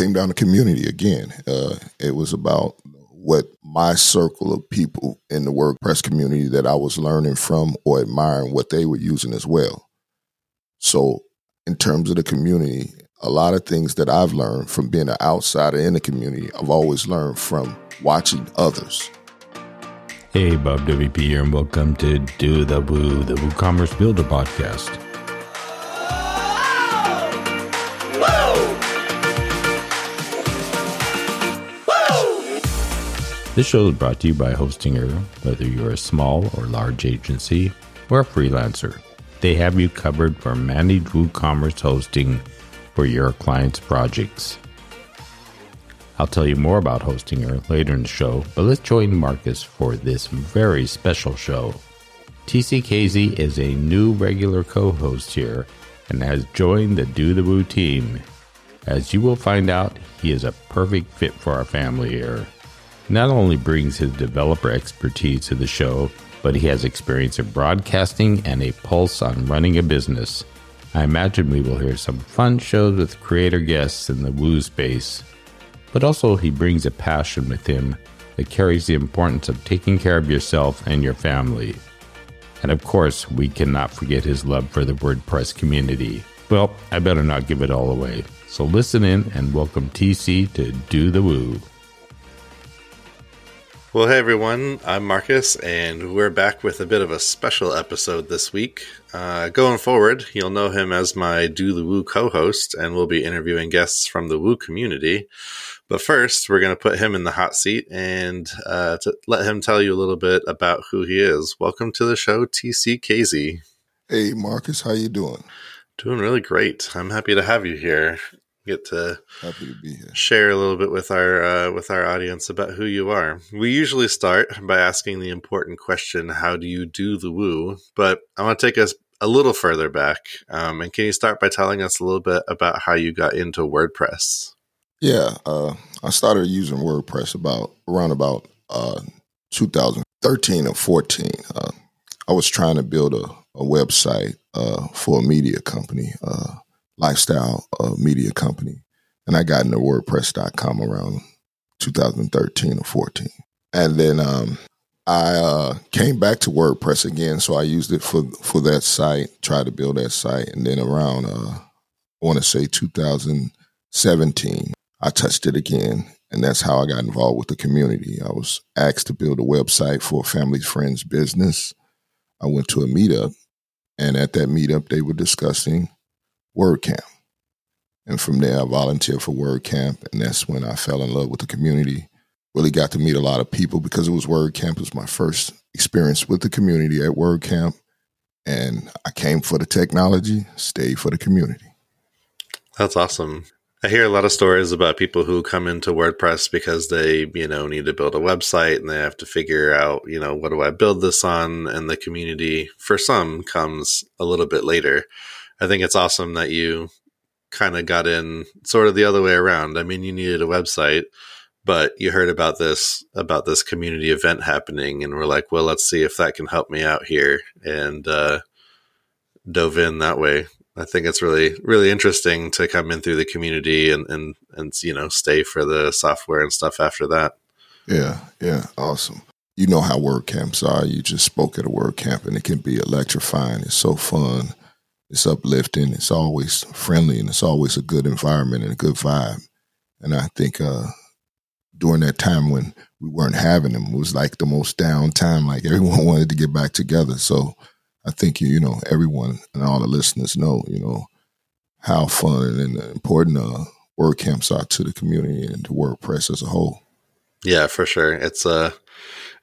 came down to community again. Uh, it was about what my circle of people in the WordPress community that I was learning from or admiring what they were using as well. So, in terms of the community, a lot of things that I've learned from being an outsider in the community, I've always learned from watching others. Hey, Bob WP here, and welcome to Do the Woo, the WooCommerce Builder Podcast. This show is brought to you by Hostinger, whether you're a small or large agency or a freelancer. They have you covered for managed WooCommerce hosting for your clients' projects. I'll tell you more about Hostinger later in the show, but let's join Marcus for this very special show. TC Cazy is a new regular co host here and has joined the Do the Woo team. As you will find out, he is a perfect fit for our family here not only brings his developer expertise to the show, but he has experience in broadcasting and a pulse on running a business. I imagine we will hear some fun shows with creator guests in the woo space. But also, he brings a passion with him that carries the importance of taking care of yourself and your family. And of course, we cannot forget his love for the WordPress community. Well, I better not give it all away. So listen in and welcome TC to Do the Woo. Well, hey everyone, I'm Marcus, and we're back with a bit of a special episode this week. Uh, going forward, you'll know him as my Do the Woo co host, and we'll be interviewing guests from the Woo community. But first, we're going to put him in the hot seat and uh, to let him tell you a little bit about who he is. Welcome to the show, TC Cazy. Hey, Marcus, how you doing? Doing really great. I'm happy to have you here get to happy to be here. share a little bit with our uh, with our audience about who you are. We usually start by asking the important question how do you do the woo? But i want to take us a little further back um, and can you start by telling us a little bit about how you got into wordpress? Yeah uh, i started using wordpress about around about uh, 2013 or 14 uh, i was trying to build a, a website uh, for a media company uh, lifestyle uh, media company. And I got into WordPress.com around 2013 or 14. And then um, I uh, came back to WordPress again. So I used it for, for that site, tried to build that site. And then around, uh, I want to say 2017, I touched it again. And that's how I got involved with the community. I was asked to build a website for a family friend's business. I went to a meetup, and at that meetup, they were discussing WordCamp. And from there, I volunteered for WordCamp, and that's when I fell in love with the community. Really got to meet a lot of people because it was WordCamp. It was my first experience with the community at WordCamp. And I came for the technology, stayed for the community. That's awesome. I hear a lot of stories about people who come into WordPress because they, you know, need to build a website and they have to figure out, you know, what do I build this on? And the community for some comes a little bit later. I think it's awesome that you kind of got in sort of the other way around. I mean, you needed a website, but you heard about this about this community event happening, and we're like, well, let's see if that can help me out here, and uh, dove in that way. I think it's really really interesting to come in through the community and and and you know stay for the software and stuff after that. Yeah, yeah, awesome. You know how WordCamps are. You just spoke at a WordCamp, and it can be electrifying. It's so fun it's uplifting. It's always friendly, and it's always a good environment and a good vibe. And I think uh, during that time when we weren't having them, it was like the most down time. Like everyone wanted to get back together. So I think you know everyone and all the listeners know you know how fun and important uh, WordCamps are to the community and to WordPress as a whole. Yeah, for sure. It's a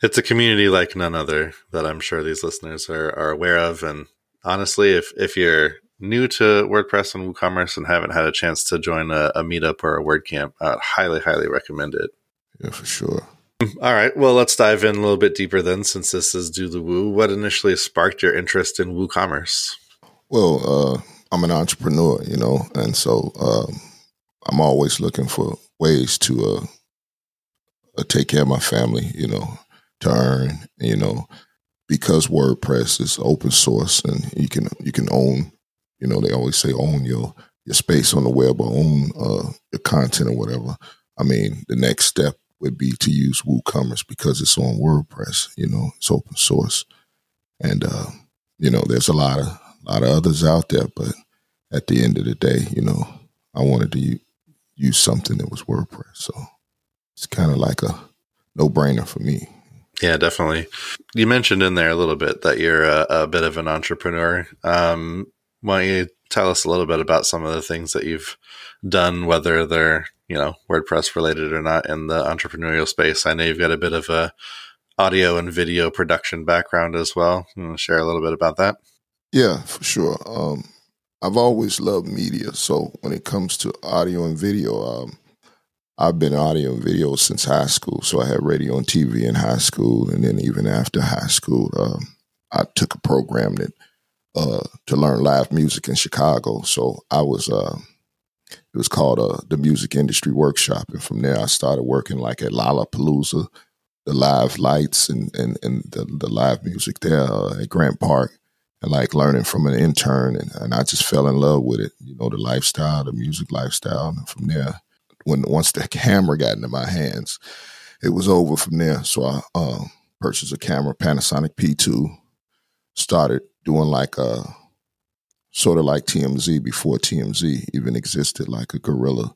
it's a community like none other that I'm sure these listeners are, are aware of, and honestly, if if you're new to WordPress and WooCommerce and haven't had a chance to join a, a meetup or a WordCamp, I'd highly, highly recommend it. Yeah, for sure. All right. Well, let's dive in a little bit deeper then, since this is Do the Woo. What initially sparked your interest in WooCommerce? Well, uh, I'm an entrepreneur, you know, and so um, I'm always looking for ways to uh, uh, take care of my family, you know, to earn, you know, because WordPress is open source and you can you can own, you know, they always say own your your space on the web or own uh, your content or whatever, I mean, the next step would be to use WooCommerce because it's on WordPress. You know, it's open source, and uh, you know, there's a lot of a lot of others out there. But at the end of the day, you know, I wanted to use something that was WordPress, so it's kind of like a no brainer for me. Yeah, definitely. You mentioned in there a little bit that you're a, a bit of an entrepreneur. Um, why don't you tell us a little bit about some of the things that you've done, whether they're you know WordPress related or not, in the entrepreneurial space? I know you've got a bit of a audio and video production background as well. Share a little bit about that? Yeah, for sure. Um, I've always loved media, so when it comes to audio and video, um, I've been audio and video since high school. So I had radio and TV in high school, and then even after high school, um, I took a program that uh, to learn live music in Chicago. So I was, uh, it was called uh, the Music Industry Workshop, and from there I started working like at Lollapalooza, the live lights and and, and the, the live music there uh, at Grant Park, and like learning from an intern, and, and I just fell in love with it. You know, the lifestyle, the music lifestyle, and from there, when once the camera got into my hands, it was over from there. So I uh, purchased a camera, Panasonic P2, started doing like a sort of like TMZ before TMZ even existed, like a guerrilla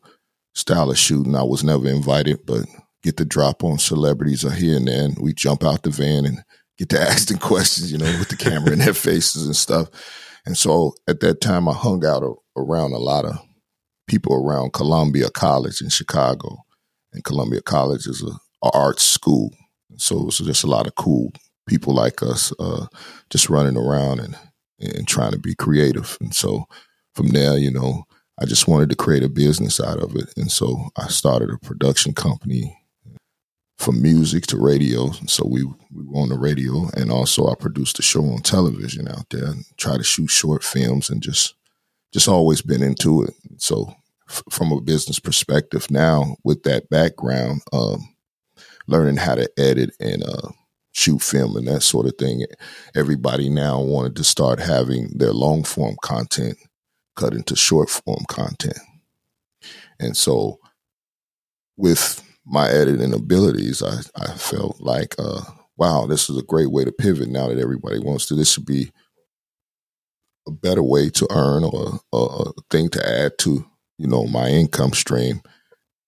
style of shooting. I was never invited, but get the drop on celebrities are here and there, and we jump out the van and get to asking questions, you know, with the camera in their faces and stuff. And so at that time, I hung out around a lot of people around Columbia College in Chicago, and Columbia College is a, a arts school. So was just a lot of cool people like us uh, just running around and and trying to be creative. And so from there, you know, I just wanted to create a business out of it. And so I started a production company from music to radio. So we, we were on the radio and also I produced a show on television out there and try to shoot short films and just, just always been into it. So from a business perspective now with that background, um, learning how to edit and, uh, shoot film and that sort of thing. Everybody now wanted to start having their long form content cut into short form content. And so with my editing abilities, I, I felt like, uh, wow, this is a great way to pivot now that everybody wants to. This should be a better way to earn or a, a thing to add to, you know, my income stream.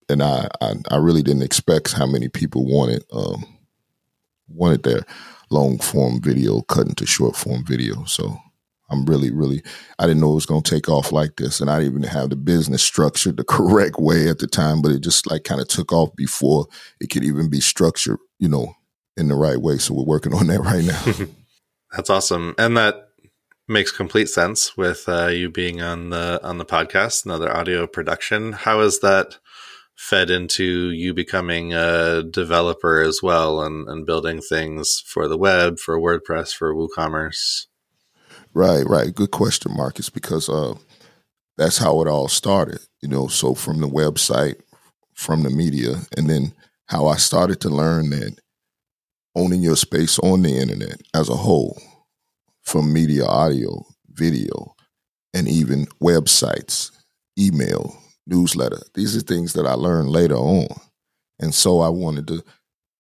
And I, I, I really didn't expect how many people wanted um, wanted their long form video cut into short form video. So I'm really, really, I didn't know it was going to take off like this. And I didn't even have the business structured the correct way at the time, but it just like kind of took off before it could even be structured, you know, in the right way. So we're working on that right now. That's awesome. And that makes complete sense with uh, you being on the on the podcast, another audio production. How is that fed into you becoming a developer as well and, and building things for the web, for WordPress, for WooCommerce? Right, right. Good question, Marcus, because uh, that's how it all started. You know, so from the website, from the media, and then how I started to learn that owning your space on the internet as a whole, from media, audio, video, and even websites, email, newsletter. These are things that I learned later on. And so I wanted to,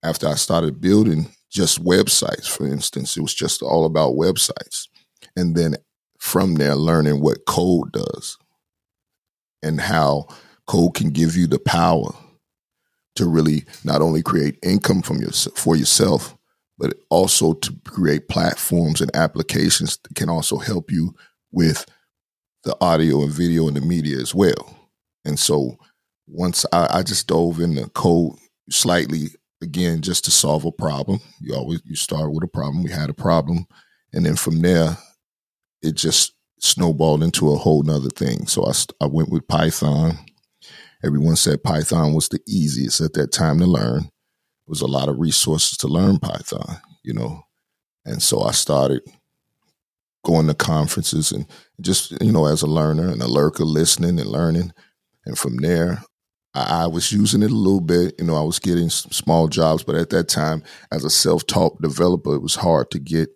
after I started building just websites, for instance, it was just all about websites. And then from there, learning what code does and how code can give you the power to really not only create income from your, for yourself, but also to create platforms and applications that can also help you with the audio and video and the media as well. And so once I, I just dove in the code slightly again just to solve a problem. You always you start with a problem. We had a problem, and then from there, it just snowballed into a whole nother thing. So I I went with Python. Everyone said Python was the easiest at that time to learn. Was a lot of resources to learn Python, you know, and so I started going to conferences and just you know as a learner and a lurker, listening and learning and from there, I, I was using it a little bit. You know, I was getting small jobs, but at that time, as a self taught developer, it was hard to get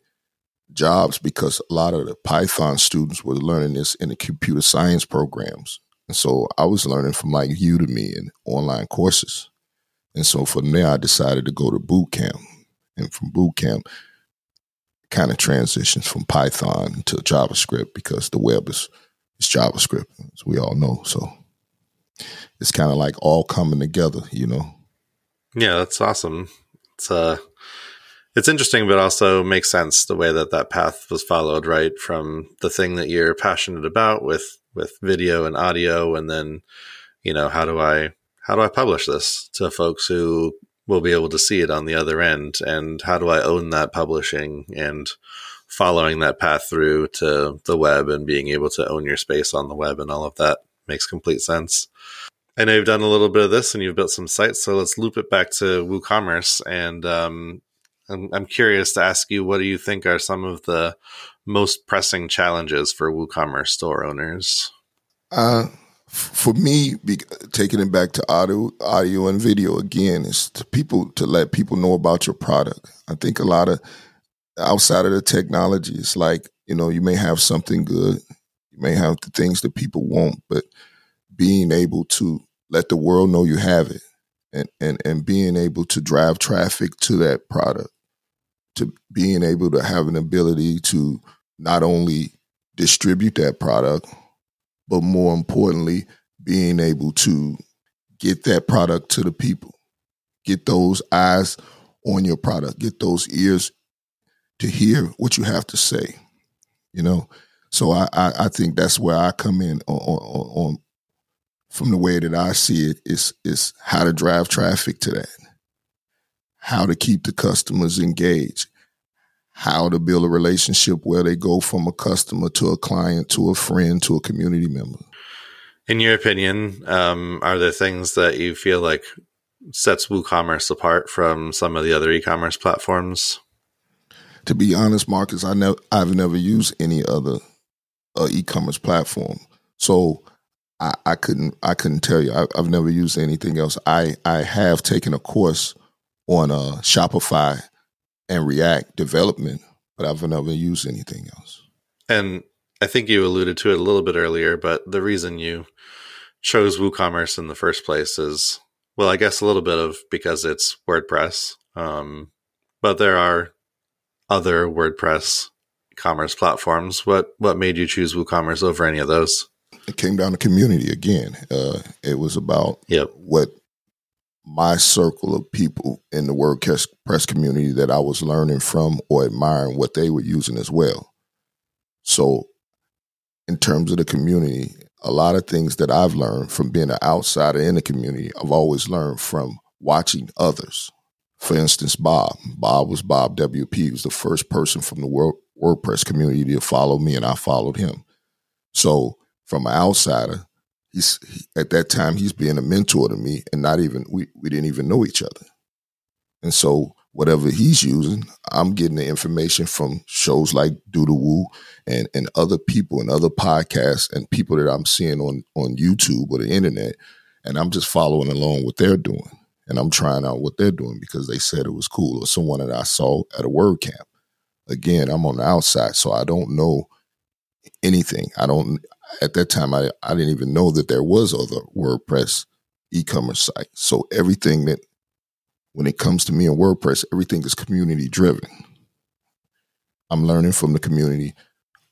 jobs because a lot of the Python students were learning this in the computer science programs. And so I was learning from like Udemy and online courses. And so from there, I decided to go to boot camp. And from boot camp, kind of transitions from Python to JavaScript because the web is, is JavaScript, as we all know. So it's kind of like all coming together, you know? Yeah, that's awesome. It's uh, it's interesting, but also makes sense the way that that path was followed, right? From the thing that you're passionate about with with video and audio, and then you know how do I how do I publish this to folks who will be able to see it on the other end, and how do I own that publishing and following that path through to the web and being able to own your space on the web and all of that makes complete sense. I know you've done a little bit of this and you've built some sites, so let's loop it back to WooCommerce. And um, I'm, I'm curious to ask you, what do you think are some of the most pressing challenges for WooCommerce store owners? Uh, for me, be, taking it back to audio, audio and video again is to people to let people know about your product. I think a lot of outside of the technology, it's like you know you may have something good, you may have the things that people want, but being able to let the world know you have it and, and, and being able to drive traffic to that product, to being able to have an ability to not only distribute that product, but more importantly, being able to get that product to the people, get those eyes on your product, get those ears to hear what you have to say, you know. So I, I, I think that's where I come in on, on, on from the way that I see it is is how to drive traffic to that, how to keep the customers engaged, how to build a relationship where they go from a customer to a client to a friend to a community member. In your opinion, um, are there things that you feel like sets WooCommerce apart from some of the other e-commerce platforms? To be honest, Marcus, I know I've never used any other uh, e-commerce platform, so I, I couldn't I couldn't tell you. I, have never used anything else. I I have taken a course on uh, Shopify and React development, but I've never used anything else. And I think you alluded to it a little bit earlier, but the reason you chose WooCommerce in the first place is, well, I guess a little bit of because it's WordPress, um, but there are other WordPress commerce platforms. What what made you choose WooCommerce over any of those? it came down to community again. Uh, it was about yep. what my circle of people in the WordPress community that I was learning from or admiring what they were using as well. So, in terms of the community, a lot of things that I've learned from being an outsider in the community, I've always learned from watching others. For instance, Bob. Bob was Bob WP. He was the first person from the WordPress community to follow me, and I followed him. So from an outsider, he's he, at that time he's being a mentor to me, and not even we we didn't even know each other. And so whatever he's using, I'm getting the information from shows like Do the Woo and and other people and other podcasts and people that I'm seeing on on YouTube or the internet, and I'm just following along what they're doing. And I'm trying out what they're doing because they said it was cool or someone that I saw at a WordCamp. Again, I'm on the outside, so I don't know anything. I don't at that time I, I didn't even know that there was other WordPress e-commerce site. So everything that when it comes to me and WordPress, everything is community driven. I'm learning from the community.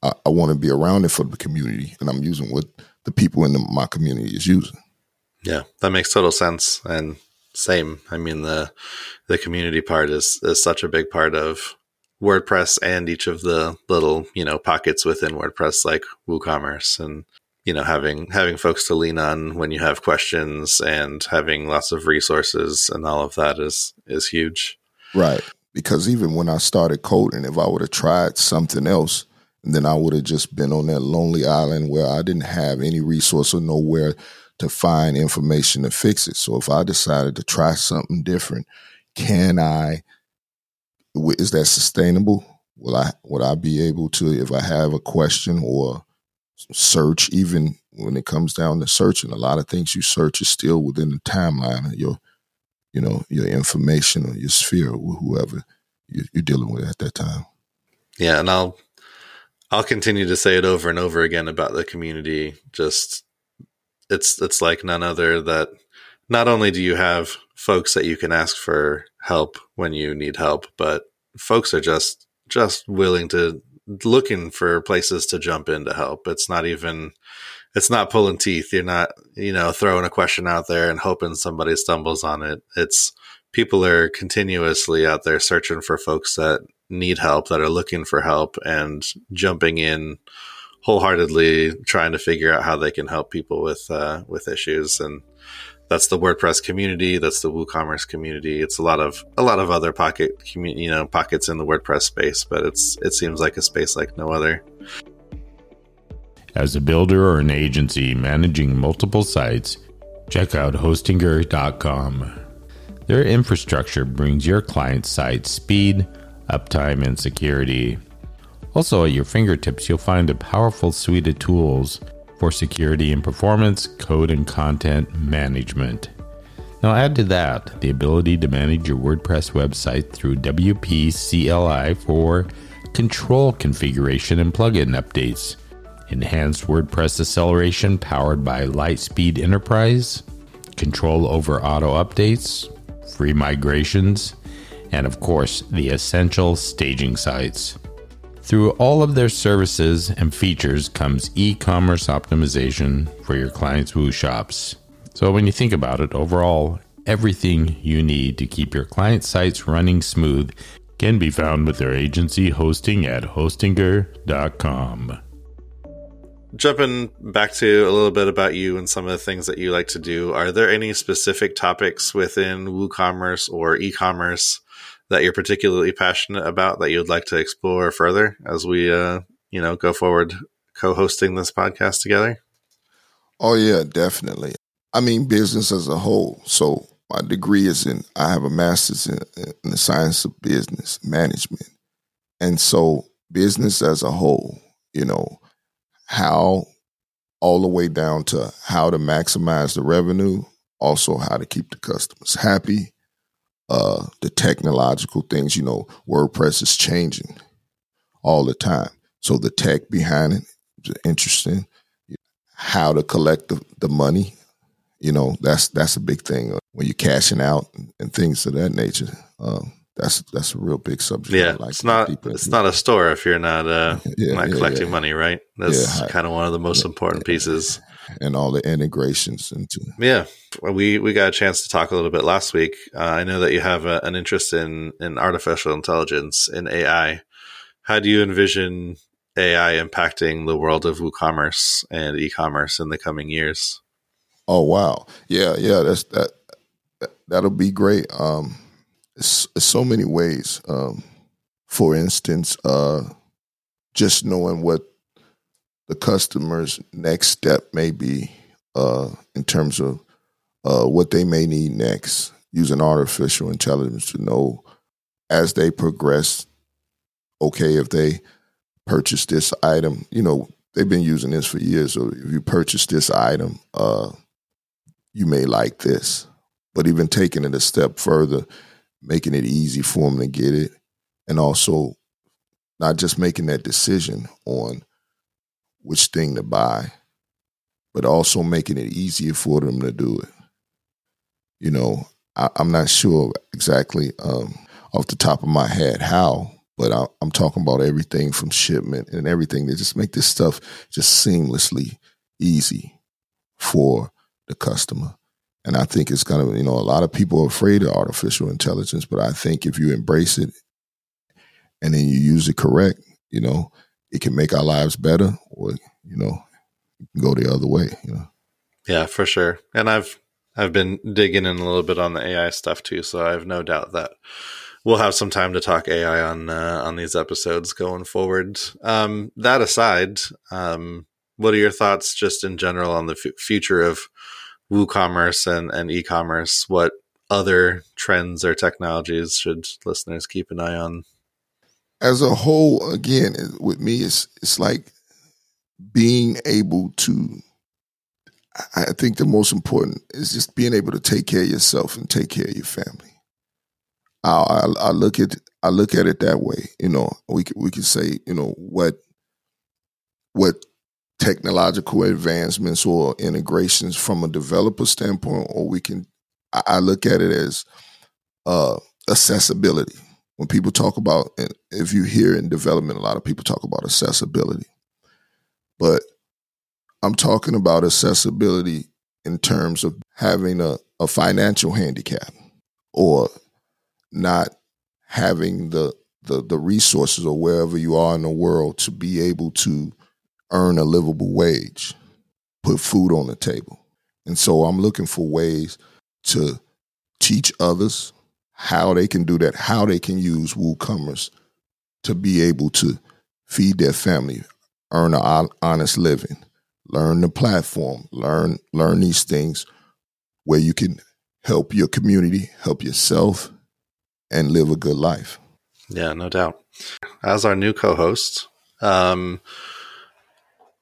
I, I want to be around it for the community, and I'm using what the people in the, my community is using. Yeah, that makes total sense. And same. I mean the the community part is is such a big part of WordPress and each of the little, you know, pockets within WordPress like WooCommerce and you know having having folks to lean on when you have questions and having lots of resources and all of that is is huge. Right. Because even when I started coding, if I would have tried something else, then I would have just been on that lonely island where I didn't have any resource or nowhere to find information to fix it. So if I decided to try something different, can I is that sustainable? Will I would I be able to if I have a question or search even when it comes down to searching a lot of things you search is still within the timeline of your you know your information or your sphere or whoever you're dealing with at that time Yeah, and I'll I'll continue to say it over and over again about the community. Just it's it's like none other that not only do you have folks that you can ask for help when you need help, but folks are just just willing to looking for places to jump in to help. It's not even it's not pulling teeth. You're not, you know, throwing a question out there and hoping somebody stumbles on it. It's people are continuously out there searching for folks that need help, that are looking for help and jumping in wholeheartedly trying to figure out how they can help people with uh, with issues and that's the WordPress community. That's the WooCommerce community. It's a lot of a lot of other pocket community, you know, pockets in the WordPress space, but it's it seems like a space like no other. As a builder or an agency managing multiple sites, check out Hostinger.com. Their infrastructure brings your client's site speed, uptime, and security. Also, at your fingertips, you'll find a powerful suite of tools for security and performance, code and content management. Now, add to that the ability to manage your WordPress website through WP CLI for control configuration and plugin updates, enhanced WordPress acceleration powered by LiteSpeed Enterprise, control over auto updates, free migrations, and of course, the essential staging sites. Through all of their services and features comes e commerce optimization for your clients' Woo shops. So, when you think about it, overall, everything you need to keep your client sites running smooth can be found with their agency hosting at hostinger.com. Jumping back to a little bit about you and some of the things that you like to do, are there any specific topics within WooCommerce or e commerce that you're particularly passionate about that you'd like to explore further as we, uh, you know, go forward co-hosting this podcast together? Oh yeah, definitely. I mean, business as a whole. So my degree is in. I have a master's in, in the science of business management, and so business as a whole. You know, how all the way down to how to maximize the revenue, also how to keep the customers happy, uh, the technological things. You know, WordPress is changing all the time. So the tech behind it is interesting. How to collect the, the money, you know, that's that's a big thing when you're cashing out and, things of that nature. Um, that's that's a real big subject. Yeah, like it's not it's not a store if you're not uh, yeah, not yeah, collecting yeah. money, right? That's kind of one of the most important pieces and all the integrations into. Yeah, we we got a chance to talk a little bit last week. Uh, I know that you have a, an interest in in artificial intelligence in AI. How do you envision AI impacting the world of WooCommerce and e-commerce in the coming years? Oh wow, yeah, yeah, that's that. That'll be great. Um, it's, it's so many ways. Um, for instance, uh, just knowing what the customer's next step may be uh, in terms of uh, what they may need next, using artificial intelligence to know as they progress. Okay, if they purchase this item, you know they've been using this for years. So if you purchase this item, uh, you may like this. But even taking it a step further, making it easy for them to get it, and also not just making that decision on which thing to buy, but also making it easier for them to do it. You know, I, am not sure exactly um, off the top of my head how, but I, am talking about everything from shipment and everything to just make this stuff just seamlessly easy for the customer. And I think it's kind of, you know, a lot of people are afraid of artificial intelligence, but I think if you embrace it and then you use it correct, you know, it can make our lives better or, you know, go the other way, you know. Yeah, for sure. And I've I've been digging in a little bit on the AI stuff too, so I have no doubt that we'll have some time to talk AI on uh, on these episodes going forward. Um, that aside, um, what are your thoughts just in general on the f- future of WooCommerce and, and e-commerce? What other trends or technologies should listeners keep an eye on? As a whole, again, with me, it's it's like being able to. I think the most important is just being able to take care of yourself and take care of your family. I, I, I look at I look at it that way. You know, we we could say you know what what technological advancements or integrations from a developer standpoint, or we can I, I look at it as uh, accessibility. When people talk about, if you hear in development, a lot of people talk about accessibility, but I'm talking about accessibility in terms of having a, a financial handicap or not having the, the the resources or wherever you are in the world to be able to earn a livable wage, put food on the table. And so I'm looking for ways to teach others how they can do that, how they can use WooCommerce to be able to feed their family, earn an honest living, learn the platform, learn learn these things where you can help your community, help yourself, and live a good life. Yeah, no doubt. As our new co-host, um,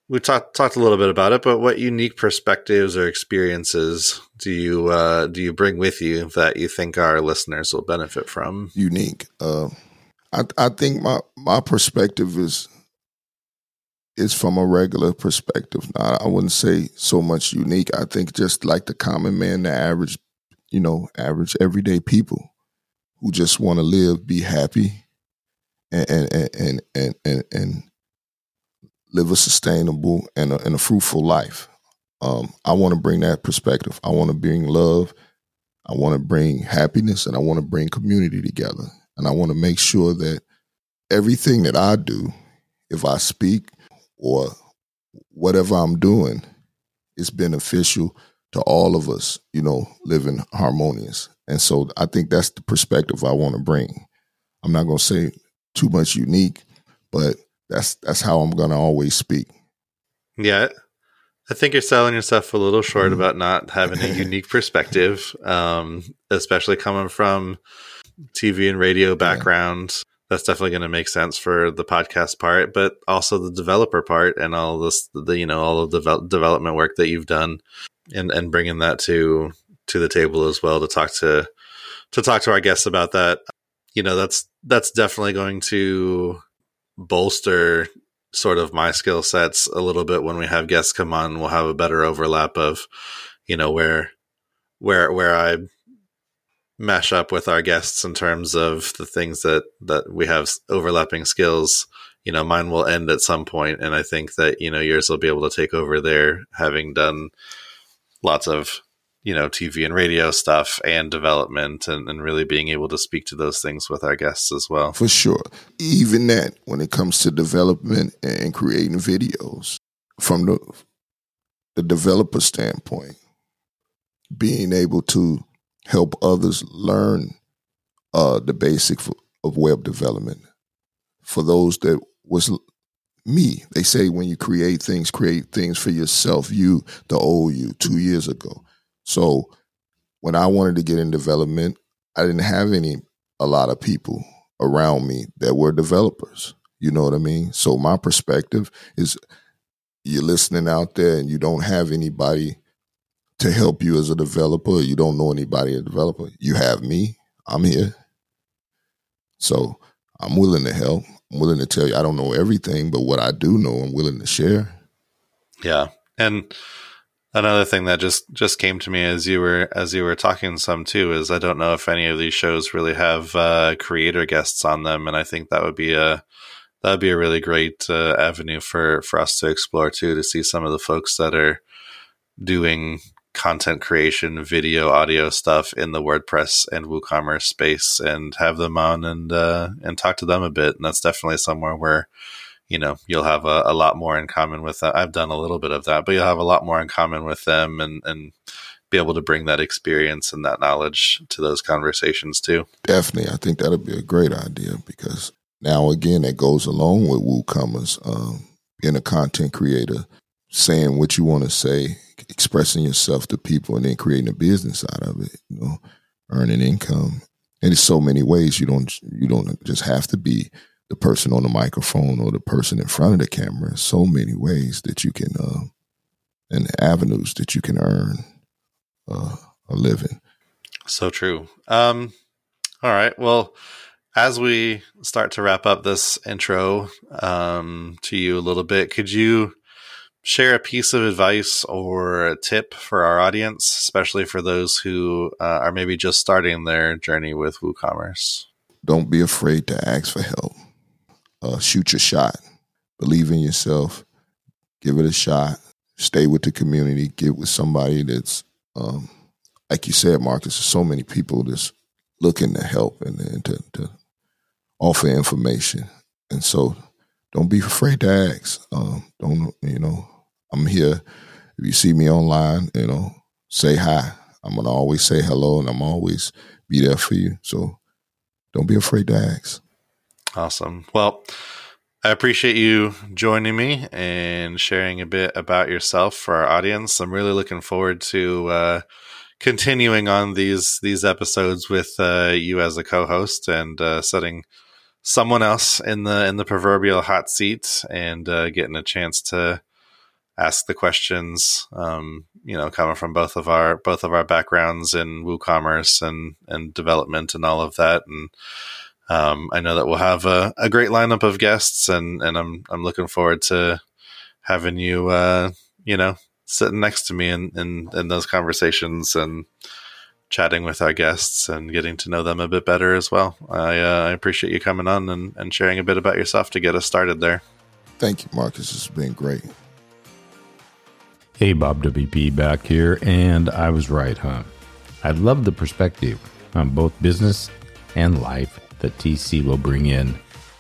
we talked talked a little bit about it, but what unique perspectives or experiences do you uh, do you bring with you that you think our listeners will benefit from? Unique. Uh, I I think my my perspective is is from a regular perspective. Now, I wouldn't say so much unique. I think just like the common man, the average, you know, average everyday people who just want to live, be happy, and and and and and, and live a sustainable and a, and a fruitful life. Um, I want to bring that perspective. I want to bring love. I want to bring happiness, and I want to bring community together. And I want to make sure that everything that I do, if I speak or whatever I'm doing, is beneficial to all of us. You know, living harmonious. And so I think that's the perspective I want to bring. I'm not going to say too much unique, but that's that's how I'm going to always speak. Yeah, I think you're selling yourself a little short mm-hmm. about not having a unique perspective, um, especially coming from TV and radio background. Yeah. That's definitely going to make sense for the podcast part, but also the developer part and all this, the you know, all of the devel- development work that you've done, and and bringing that to to the table as well to talk to to talk to our guests about that. You know, that's that's definitely going to bolster sort of my skill sets a little bit when we have guests come on we'll have a better overlap of you know where where where i mesh up with our guests in terms of the things that that we have overlapping skills. You know mine will end at some point and i think that you know yours will be able to take over there having done lots of you know TV and radio stuff and development and, and really being able to speak to those things with our guests as well. For sure. Even that when it comes to development and creating videos from the the developer standpoint, being able to help others learn uh, the basics of web development. For those that was me, they say when you create things, create things for yourself. You, the old you, two years ago so when I wanted to get in development, I didn't have any a lot of people around me that were developers. You know what I mean? So my perspective is you're listening out there and you don't have anybody to help you as a developer, you don't know anybody a developer. You have me. I'm here. So I'm willing to help. I'm willing to tell you I don't know everything, but what I do know, I'm willing to share. Yeah. And Another thing that just just came to me as you were as you were talking some too is I don't know if any of these shows really have uh, creator guests on them, and I think that would be a that would be a really great uh, avenue for for us to explore too to see some of the folks that are doing content creation, video, audio stuff in the WordPress and WooCommerce space, and have them on and uh, and talk to them a bit. And that's definitely somewhere where you know you'll have a, a lot more in common with that. I've done a little bit of that, but you'll have a lot more in common with them and and be able to bring that experience and that knowledge to those conversations too. Definitely, I think that'd be a great idea because now again it goes along with WooCommerce, um, being a content creator, saying what you want to say, expressing yourself to people, and then creating a business out of it. You know, earning income. And there's so many ways you don't you don't just have to be the person on the microphone or the person in front of the camera. So many ways that you can, uh, and avenues that you can earn uh, a living. So true. Um, All right. Well, as we start to wrap up this intro um, to you a little bit, could you share a piece of advice or a tip for our audience, especially for those who uh, are maybe just starting their journey with WooCommerce? Don't be afraid to ask for help. Uh, shoot your shot. Believe in yourself. Give it a shot. Stay with the community. Get with somebody that's, um, like you said, Marcus. There's so many people that's looking to help and, and to, to offer information. And so, don't be afraid to ask. Um, don't you know? I'm here. If you see me online, you know, say hi. I'm gonna always say hello, and I'm always be there for you. So don't be afraid to ask. Awesome. Well, I appreciate you joining me and sharing a bit about yourself for our audience. I'm really looking forward to uh, continuing on these these episodes with uh, you as a co-host and uh, setting someone else in the in the proverbial hot seat and uh, getting a chance to ask the questions. Um, you know, coming from both of our both of our backgrounds in WooCommerce and and development and all of that. And um, I know that we'll have a, a, great lineup of guests, and and I'm I'm looking forward to having you, uh, you know, sitting next to me in, in in those conversations and chatting with our guests and getting to know them a bit better as well. I, uh, I appreciate you coming on and, and sharing a bit about yourself to get us started there. Thank you, Marcus. It's been great. Hey, Bob WP back here, and I was right, huh? I love the perspective on both business and life that TC will bring in.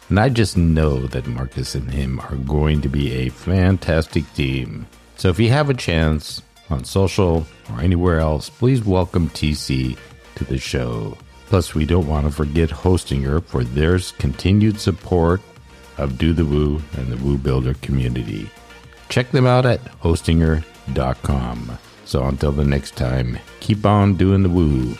And I just know that Marcus and him are going to be a fantastic team. So if you have a chance on social or anywhere else, please welcome TC to the show. Plus, we don't want to forget Hostinger for their continued support of Do the Woo and the Woo Builder community. Check them out at hostinger.com. So until the next time, keep on doing the woo.